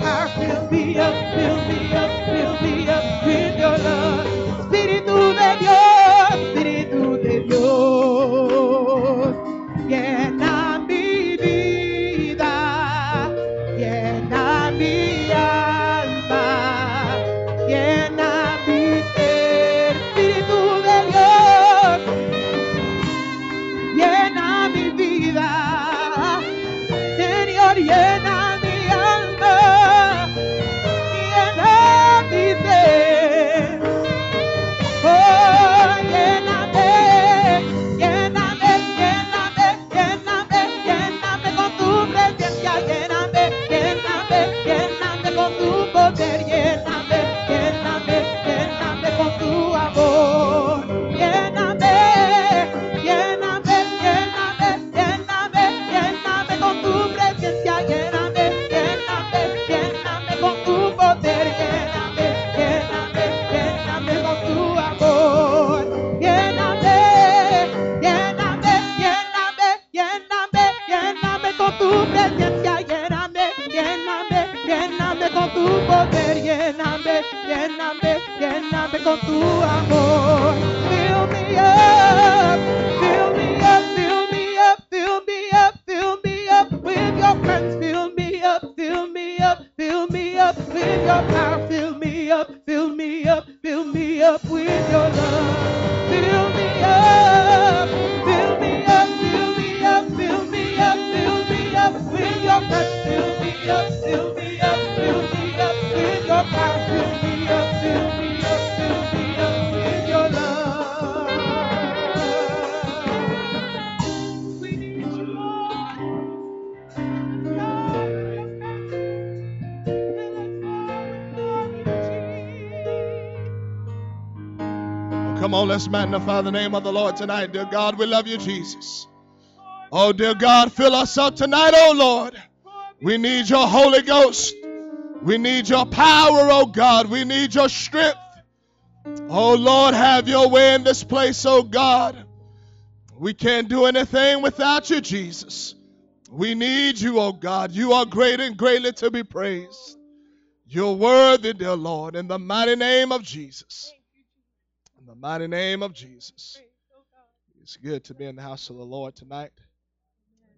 power, fill me up, fill me up, fill me up with your love. Fill me up with your love. Let's magnify the name of the Lord tonight. Dear God, we love you, Jesus. Oh, dear God, fill us up tonight, oh Lord. We need your Holy Ghost. We need your power, oh God. We need your strength. Oh Lord, have your way in this place, oh God. We can't do anything without you, Jesus. We need you, oh God. You are great and greatly to be praised. You're worthy, dear Lord, in the mighty name of Jesus. In the mighty name of Jesus. It's good to be in the house of the Lord tonight.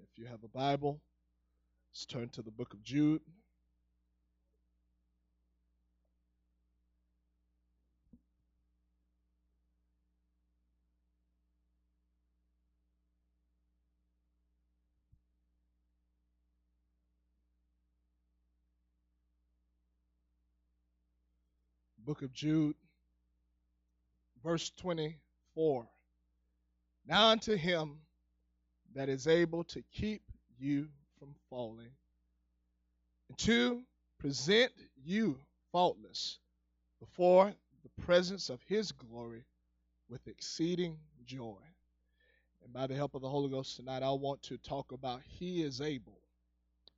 If you have a Bible, let's turn to the book of Jude. Book of Jude, verse 24. Now unto him that is able to keep you from falling, and to present you faultless before the presence of his glory with exceeding joy. And by the help of the Holy Ghost tonight, I want to talk about He is able.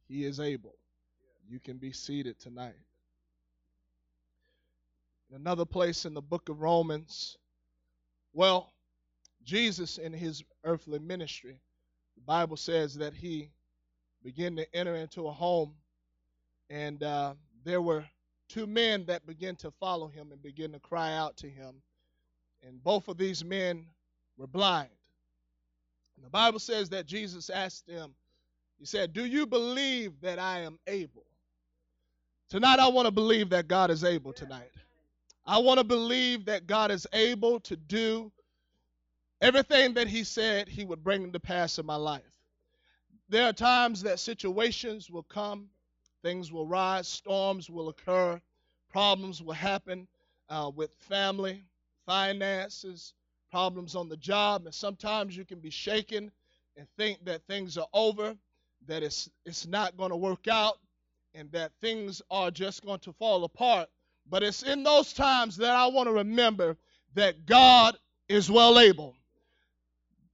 He is able. You can be seated tonight. In another place in the book of Romans, well, Jesus in his earthly ministry, the Bible says that he began to enter into a home, and uh, there were two men that began to follow him and begin to cry out to him. And both of these men were blind. And the Bible says that Jesus asked them, He said, Do you believe that I am able? Tonight, I want to believe that God is able tonight. I want to believe that God is able to do everything that He said He would bring to pass in my life. There are times that situations will come, things will rise, storms will occur, problems will happen uh, with family, finances, problems on the job, and sometimes you can be shaken and think that things are over, that it's it's not going to work out, and that things are just going to fall apart. But it's in those times that I want to remember that God is well able.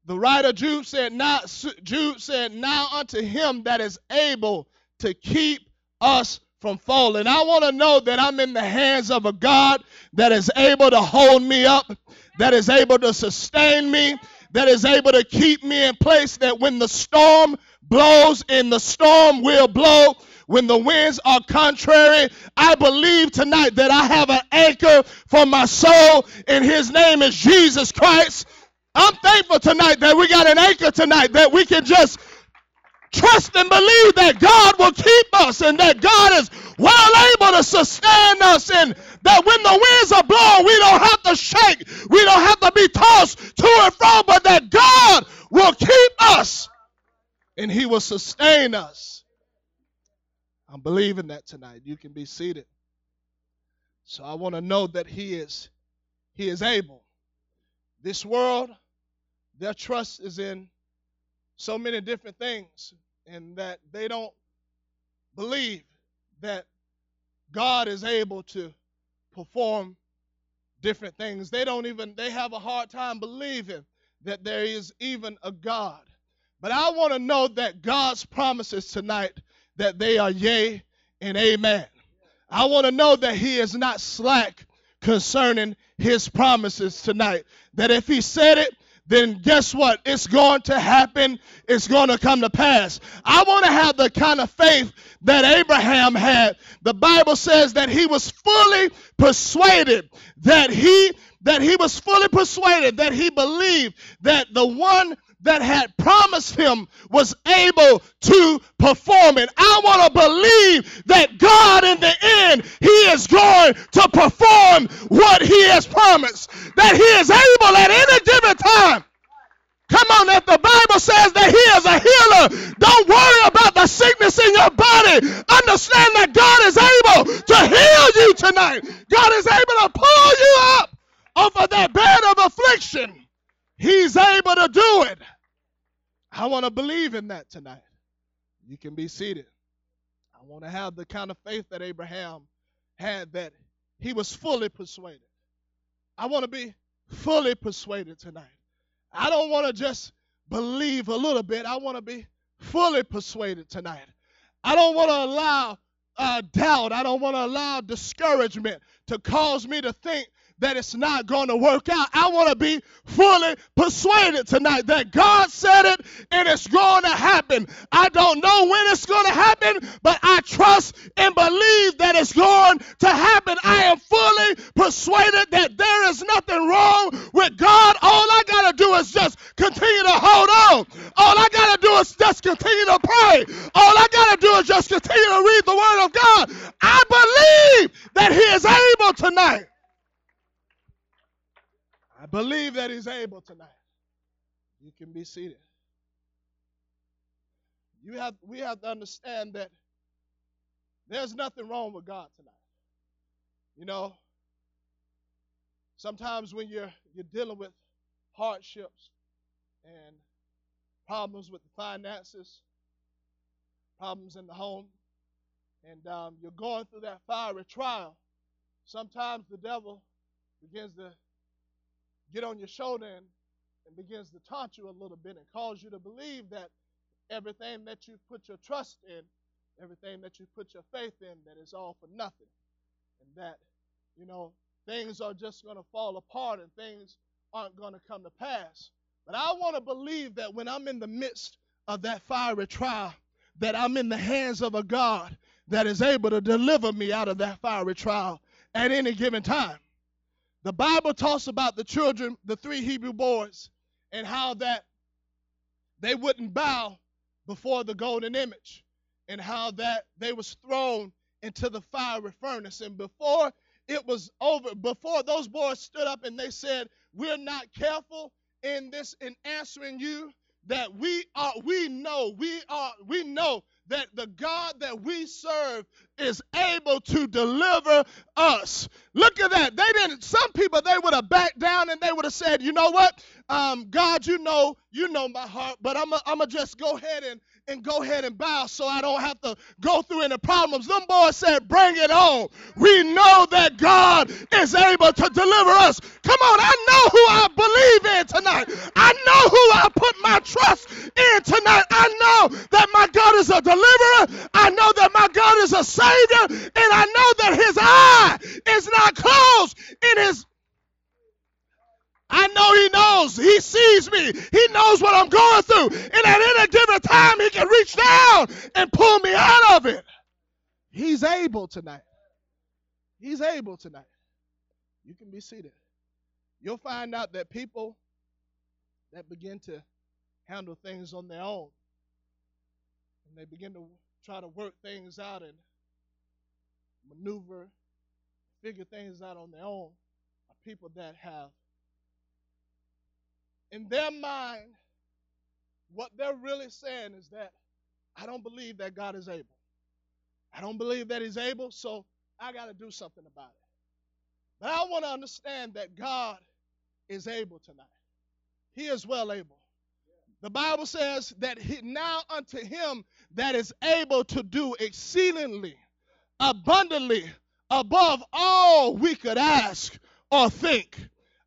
The writer Jude said, "Now Jude said, now unto him that is able to keep us from falling. I want to know that I'm in the hands of a God that is able to hold me up, that is able to sustain me, that is able to keep me in place, that when the storm blows and the storm will blow, when the winds are contrary, I believe tonight that I have an anchor for my soul, and his name is Jesus Christ. I'm thankful tonight that we got an anchor tonight that we can just trust and believe that God will keep us and that God is well able to sustain us and that when the winds are blowing, we don't have to shake. We don't have to be tossed to and fro, but that God will keep us and he will sustain us. I'm believing that tonight. You can be seated. So I want to know that he is he is able. This world, their trust is in so many different things and that they don't believe that God is able to perform different things. They don't even they have a hard time believing that there is even a God. But I want to know that God's promises tonight that they are yea and amen. I want to know that he is not slack concerning his promises tonight. That if he said it, then guess what? It's going to happen. It's going to come to pass. I want to have the kind of faith that Abraham had. The Bible says that he was fully persuaded that he that he was fully persuaded that he believed that the one that had promised him was able to perform it. I want to believe that God, in the end, He is going to perform what He has promised. That He is able at any given time. Come on, if the Bible says that He is a healer, don't worry about the sickness in your body. Understand that God is able to heal you tonight. God is able to pull you up off of that bed of affliction. He's able to do it. I want to believe in that tonight. You can be seated. I want to have the kind of faith that Abraham had that he was fully persuaded. I want to be fully persuaded tonight. I don't want to just believe a little bit. I want to be fully persuaded tonight. I don't want to allow uh, doubt. I don't want to allow discouragement to cause me to think that it's not going to work out. I want to be fully persuaded tonight that God said it and it's going to happen. I don't know when it's going to happen, but I trust and believe that it's going to happen. I am fully persuaded that there is nothing wrong with God. All I got to do is just continue to hold on. All I got to do is just continue to pray. All I got to do is just continue to read the Word of God. I believe that He is able tonight I believe that He's able tonight. You can be seated. You have, we have to understand that there's nothing wrong with God tonight. You know, sometimes when you're you're dealing with hardships and problems with the finances, problems in the home, and um, you're going through that fiery trial, sometimes the devil begins to get on your shoulder and, and begins to taunt you a little bit and cause you to believe that everything that you put your trust in, everything that you put your faith in, that is all for nothing. And that, you know, things are just going to fall apart and things aren't going to come to pass. But I want to believe that when I'm in the midst of that fiery trial, that I'm in the hands of a God that is able to deliver me out of that fiery trial at any given time. The Bible talks about the children, the three Hebrew boys, and how that they wouldn't bow before the golden image, and how that they was thrown into the fiery furnace. And before it was over, before those boys stood up and they said, We're not careful in this in answering you, that we are we know, we are we know that the God that we serve is able to deliver us. Look at that. They didn't, some people, they would have backed down and they would have said, you know what? Um, God, you know, you know my heart, but I'm going to just go ahead and, and go ahead and bow so I don't have to go through any problems. Them boys said, Bring it on. We know that God is able to deliver us. Come on, I know who I believe in tonight. I know who I put my trust in tonight. I know that my God is a deliverer. I know that my God a Savior. And I know that His eye is not closed in His I know he knows. He sees me. He knows what I'm going through. And at any given time, he can reach down and pull me out of it. He's able tonight. He's able tonight. You can be seated. You'll find out that people that begin to handle things on their own and they begin to try to work things out and maneuver, figure things out on their own are people that have in their mind what they're really saying is that I don't believe that God is able. I don't believe that He's able, so I got to do something about it. But I want to understand that God is able tonight. He is well able. The Bible says that he, now unto him that is able to do exceedingly, abundantly, above all we could ask or think.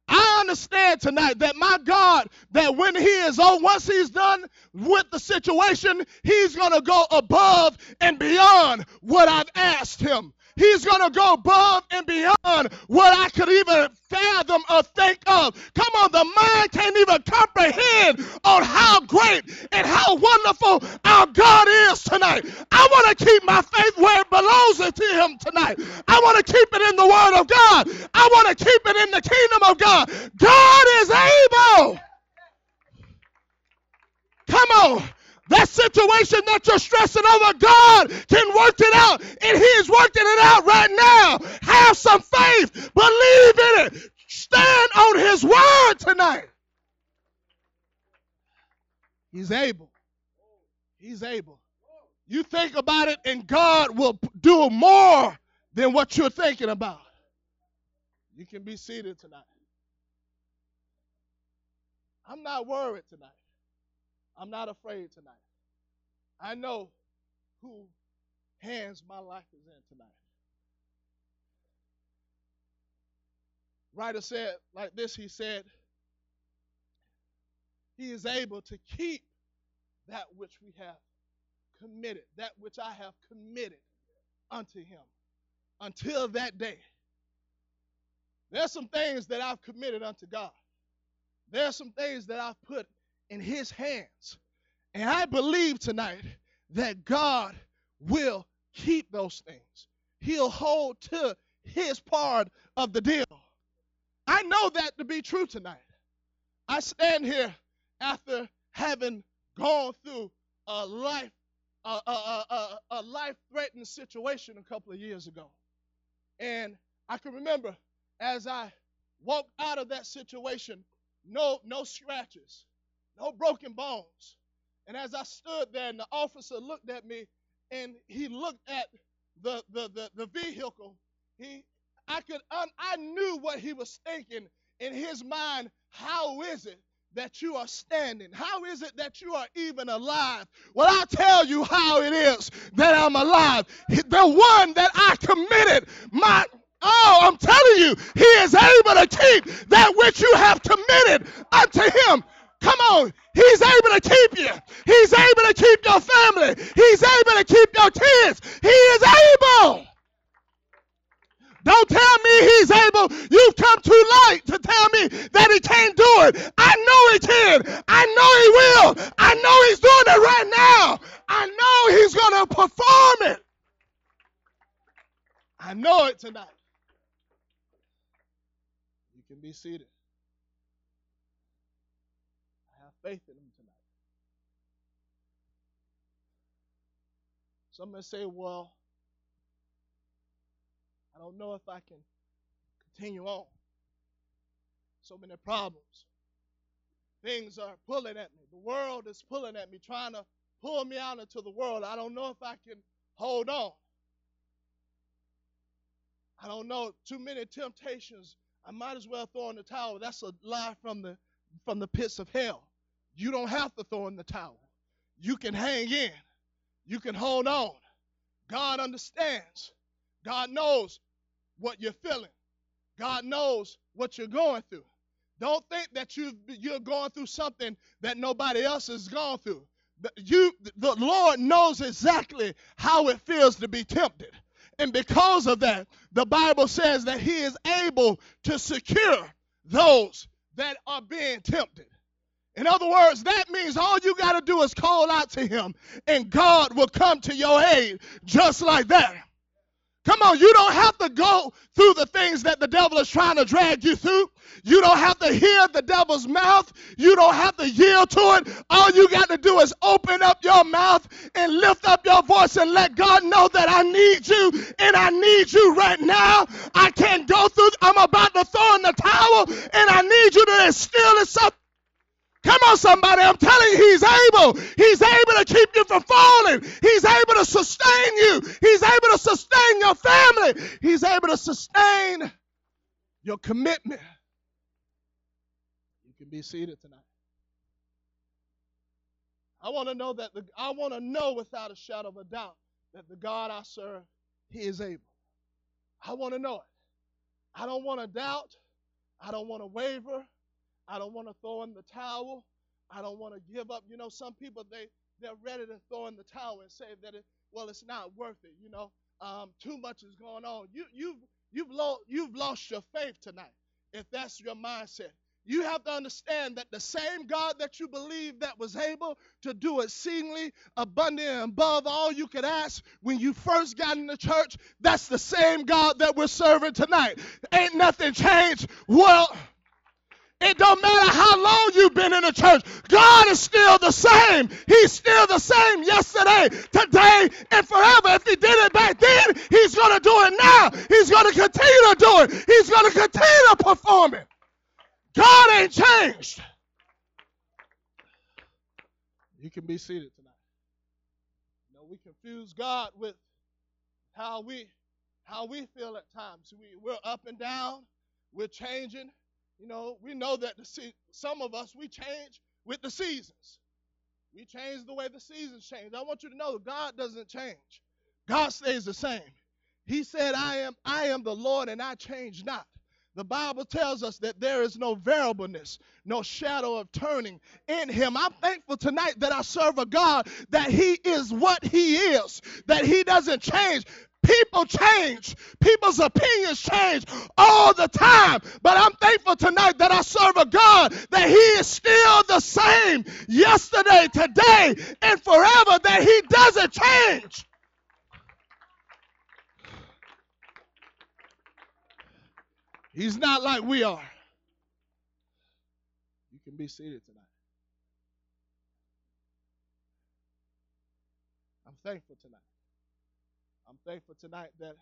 I understand tonight that my God, that when He is on, once He's done with the situation, He's going to go above and beyond what I've asked Him. He's going to go above and beyond what I could even fathom or think of. Come on, the mind can't even comprehend on how great and how wonderful our God is tonight. I want to keep my faith where it belongs to Him tonight. I want to keep it in the Word of God. I want to keep it in the kingdom of God. God is able. Come on. That situation that you're stressing over, God can work it out, and He is working it out right now. Have some faith, believe in it, stand on His word tonight. He's able. He's able. You think about it, and God will do more than what you're thinking about. You can be seated tonight. I'm not worried tonight. I'm not afraid tonight. I know who hands my life is in tonight. Writer said like this, he said, He is able to keep that which we have committed, that which I have committed unto him until that day. There's some things that I've committed unto God. There's some things that I've put in his hands. And I believe tonight that God will keep those things. He'll hold to his part of the deal. I know that to be true tonight. I stand here after having gone through a life a, a, a, a life-threatening situation a couple of years ago. And I can remember as I walked out of that situation, no no scratches, no broken bones. And as I stood there, and the officer looked at me, and he looked at the the the, the vehicle, he I could un, I knew what he was thinking in his mind. How is it that you are standing? How is it that you are even alive? Well, I'll tell you how it is that I'm alive. The one that I committed my Oh, I'm telling you, he is able to keep that which you have committed unto him. Come on. He's able to keep you. He's able to keep your family. He's able to keep your kids. He is able. Don't tell me he's able. You've come too late to tell me that he can't do it. I know he can. I know he will. I know he's doing it right now. I know he's going to perform it. I know it tonight. You can be seated. faith in him tonight. Some may say, well, I don't know if I can continue on. So many problems. Things are pulling at me. The world is pulling at me, trying to pull me out into the world. I don't know if I can hold on. I don't know. Too many temptations. I might as well throw in the towel. That's a lie from the from the pits of hell. You don't have to throw in the towel. You can hang in. You can hold on. God understands. God knows what you're feeling. God knows what you're going through. Don't think that you you're going through something that nobody else has gone through. You, the Lord knows exactly how it feels to be tempted. And because of that, the Bible says that He is able to secure those that are being tempted. In other words, that means all you got to do is call out to him, and God will come to your aid just like that. Come on, you don't have to go through the things that the devil is trying to drag you through. You don't have to hear the devil's mouth. You don't have to yield to it. All you got to do is open up your mouth and lift up your voice and let God know that I need you and I need you right now. I can't go through, I'm about to throw in the towel and I need you to instill up Come on, somebody. I'm telling you, He's able. He's able to keep you from falling. He's able to sustain you. He's able to sustain your family. He's able to sustain your commitment. You can be seated tonight. I want to know that the, I want to know without a shadow of a doubt that the God I serve, He is able. I want to know it. I don't want to doubt. I don't want to waver. I don't want to throw in the towel. I don't want to give up. You know, some people they they're ready to throw in the towel and say that it well it's not worth it. You know, um, too much is going on. You you've you've lost you've lost your faith tonight if that's your mindset. You have to understand that the same God that you believe that was able to do exceedingly abundant and above all you could ask when you first got in the church, that's the same God that we're serving tonight. Ain't nothing changed. Well, it don't matter how long you've been in the church. God is still the same. He's still the same yesterday, today, and forever. If he did it back then, he's going to do it now. He's going to continue to do it. He's going to continue to perform it. God ain't changed. You can be seated tonight. You know, we confuse God with how we how we feel at times. We, we're up and down. We're changing. You know, we know that se- some of us we change with the seasons. We change the way the seasons change. I want you to know God doesn't change. God stays the same. He said, "I am I am the Lord and I change not." The Bible tells us that there is no variableness, no shadow of turning in him. I'm thankful tonight that I serve a God that he is what he is, that he doesn't change. People change. People's opinions change all the time. But I'm thankful tonight that I serve a God that He is still the same yesterday, today, and forever, that He doesn't change. He's not like we are. You can be seated tonight. I'm thankful tonight. I'm thankful tonight that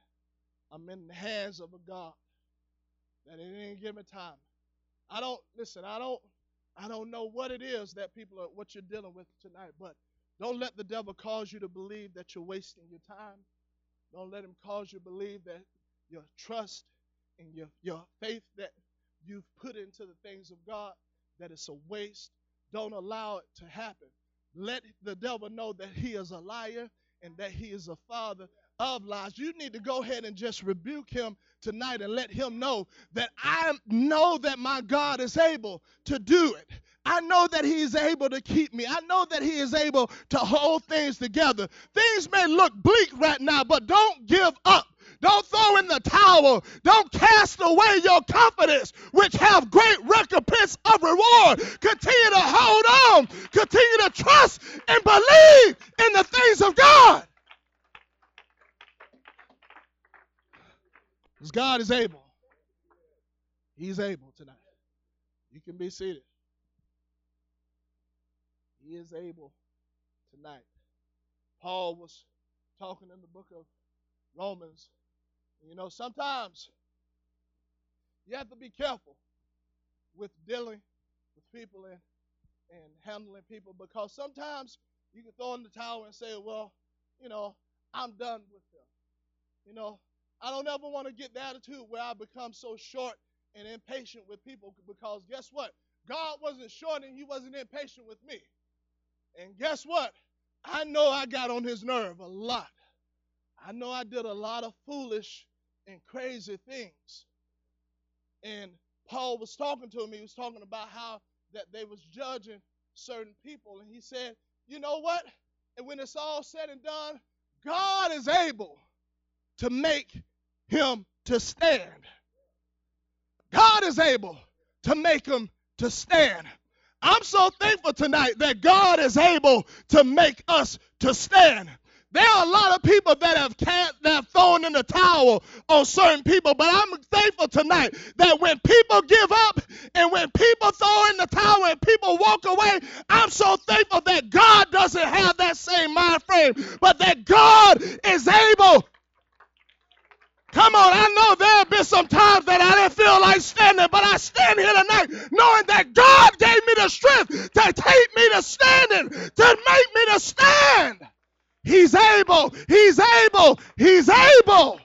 I'm in the hands of a God that at any given time, I don't listen. I don't. I don't know what it is that people are what you're dealing with tonight, but don't let the devil cause you to believe that you're wasting your time. Don't let him cause you to believe that your trust and your, your faith that you've put into the things of God that it's a waste. Don't allow it to happen. Let the devil know that he is a liar and that he is a father of lies. You need to go ahead and just rebuke him tonight and let him know that I know that my God is able to do it. I know that he is able to keep me. I know that he is able to hold things together. Things may look bleak right now, but don't give up. Don't throw in the towel. Don't cast away your confidence, which have great recompense of reward. Continue to hold on. Continue to trust and believe in the things of God. Because God is able. He's able tonight. You can be seated. He is able tonight. Paul was talking in the book of Romans. You know, sometimes you have to be careful with dealing with people and, and handling people because sometimes you can throw in the towel and say, well, you know, I'm done with them. You know, I don't ever want to get the attitude where I become so short and impatient with people because guess what? God wasn't short and he wasn't impatient with me. And guess what? I know I got on his nerve a lot. I know I did a lot of foolish and crazy things. And Paul was talking to him. He was talking about how that they was judging certain people. And he said, you know what? And when it's all said and done, God is able to make him to stand. God is able to make him to stand. I'm so thankful tonight that God is able to make us to stand. There are a lot of people that have cast, that have thrown in the towel on certain people, but I'm thankful tonight that when people give up and when people throw in the towel and people walk away, I'm so thankful that God doesn't have that same mind frame, but that God is able Come on, I know there have been some times that I didn't feel like standing, but I stand here tonight knowing that God gave me the strength to take me to standing, to make me to stand. He's able, He's able, He's able.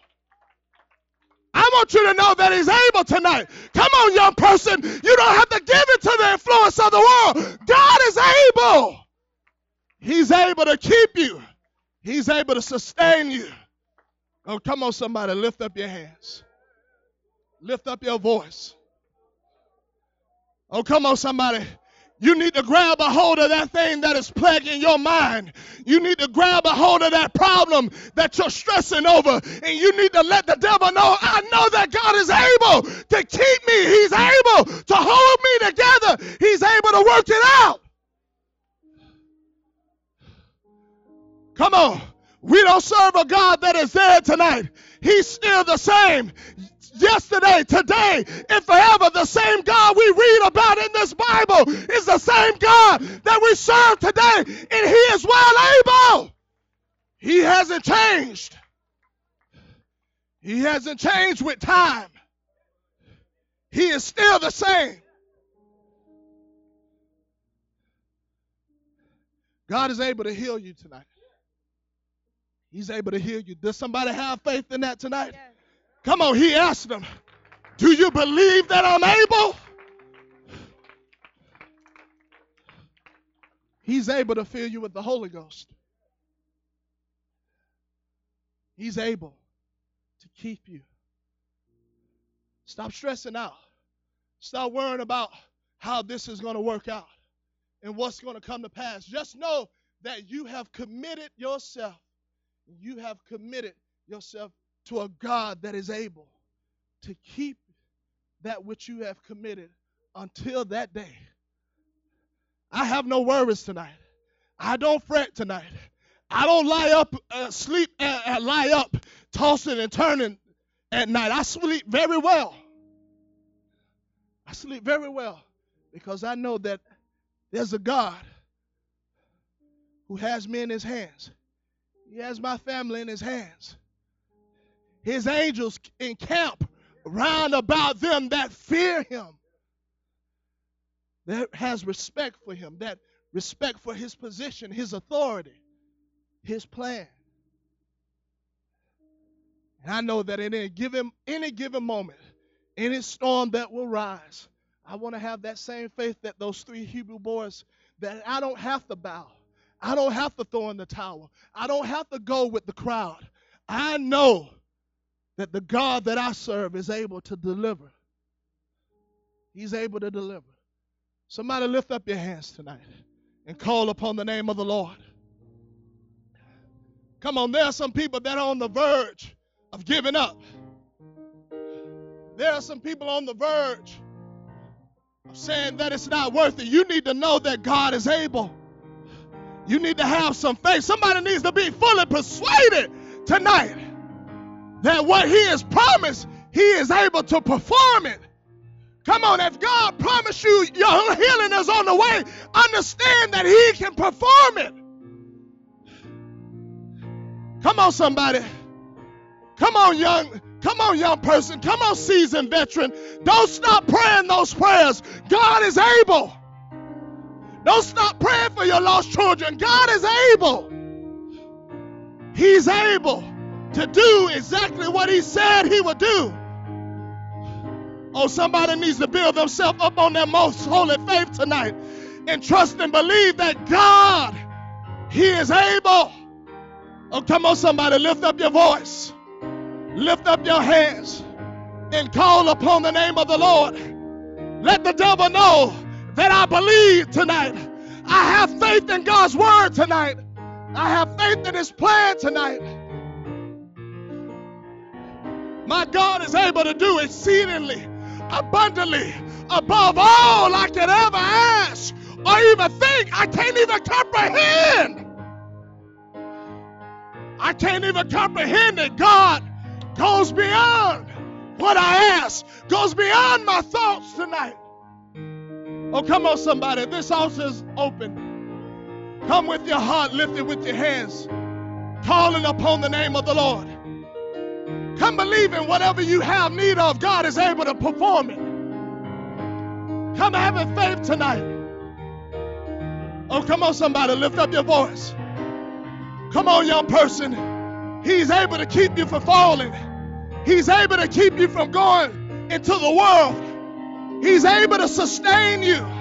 I want you to know that He's able tonight. Come on, young person. You don't have to give it to the influence of the world. God is able. He's able to keep you, He's able to sustain you. Oh, come on, somebody, lift up your hands. Lift up your voice. Oh, come on, somebody. You need to grab a hold of that thing that is plaguing your mind. You need to grab a hold of that problem that you're stressing over. And you need to let the devil know I know that God is able to keep me. He's able to hold me together. He's able to work it out. Come on. We don't serve a God that is dead tonight. He's still the same. Yesterday, today, and forever, the same God we read about in this Bible is the same God that we serve today, and He is well able. He hasn't changed. He hasn't changed with time. He is still the same. God is able to heal you tonight. He's able to heal you. Does somebody have faith in that tonight? Yes. Come on, he asked them, Do you believe that I'm able? He's able to fill you with the Holy Ghost. He's able to keep you. Stop stressing out. Stop worrying about how this is going to work out and what's going to come to pass. Just know that you have committed yourself you have committed yourself to a God that is able to keep that which you have committed until that day. I have no worries tonight. I don't fret tonight. I don't lie up, uh, sleep, uh, uh, lie up, tossing and turning at night. I sleep very well. I sleep very well because I know that there's a God who has me in his hands. He has my family in his hands. His angels encamp round about them that fear him, that has respect for him, that respect for his position, his authority, his plan. And I know that in any given, any given moment, any storm that will rise, I want to have that same faith that those three Hebrew boys, that I don't have to bow. I don't have to throw in the towel. I don't have to go with the crowd. I know that the God that I serve is able to deliver. He's able to deliver. Somebody lift up your hands tonight and call upon the name of the Lord. Come on, there are some people that are on the verge of giving up. There are some people on the verge of saying that it's not worth it. You need to know that God is able. You need to have some faith. Somebody needs to be fully persuaded tonight that what He has promised, He is able to perform it. Come on, if God promised you your healing is on the way, understand that He can perform it. Come on, somebody. Come on, young. Come on, young person. Come on, seasoned veteran. Don't stop praying those prayers. God is able. Don't stop praying for your lost children. God is able. He's able to do exactly what He said He would do. Oh, somebody needs to build themselves up on their most holy faith tonight and trust and believe that God, He is able. Oh, come on, somebody, lift up your voice, lift up your hands, and call upon the name of the Lord. Let the devil know that I believe tonight. I have faith in God's word tonight. I have faith in his plan tonight. My God is able to do exceedingly, abundantly, above all I could ever ask or even think. I can't even comprehend. I can't even comprehend that God goes beyond what I ask, goes beyond my thoughts tonight. Oh, come on, somebody. This altar is open. Come with your heart lifted with your hands, calling upon the name of the Lord. Come believing whatever you have need of, God is able to perform it. Come having faith tonight. Oh, come on, somebody, lift up your voice. Come on, young person. He's able to keep you from falling. He's able to keep you from going into the world. He's able to sustain you.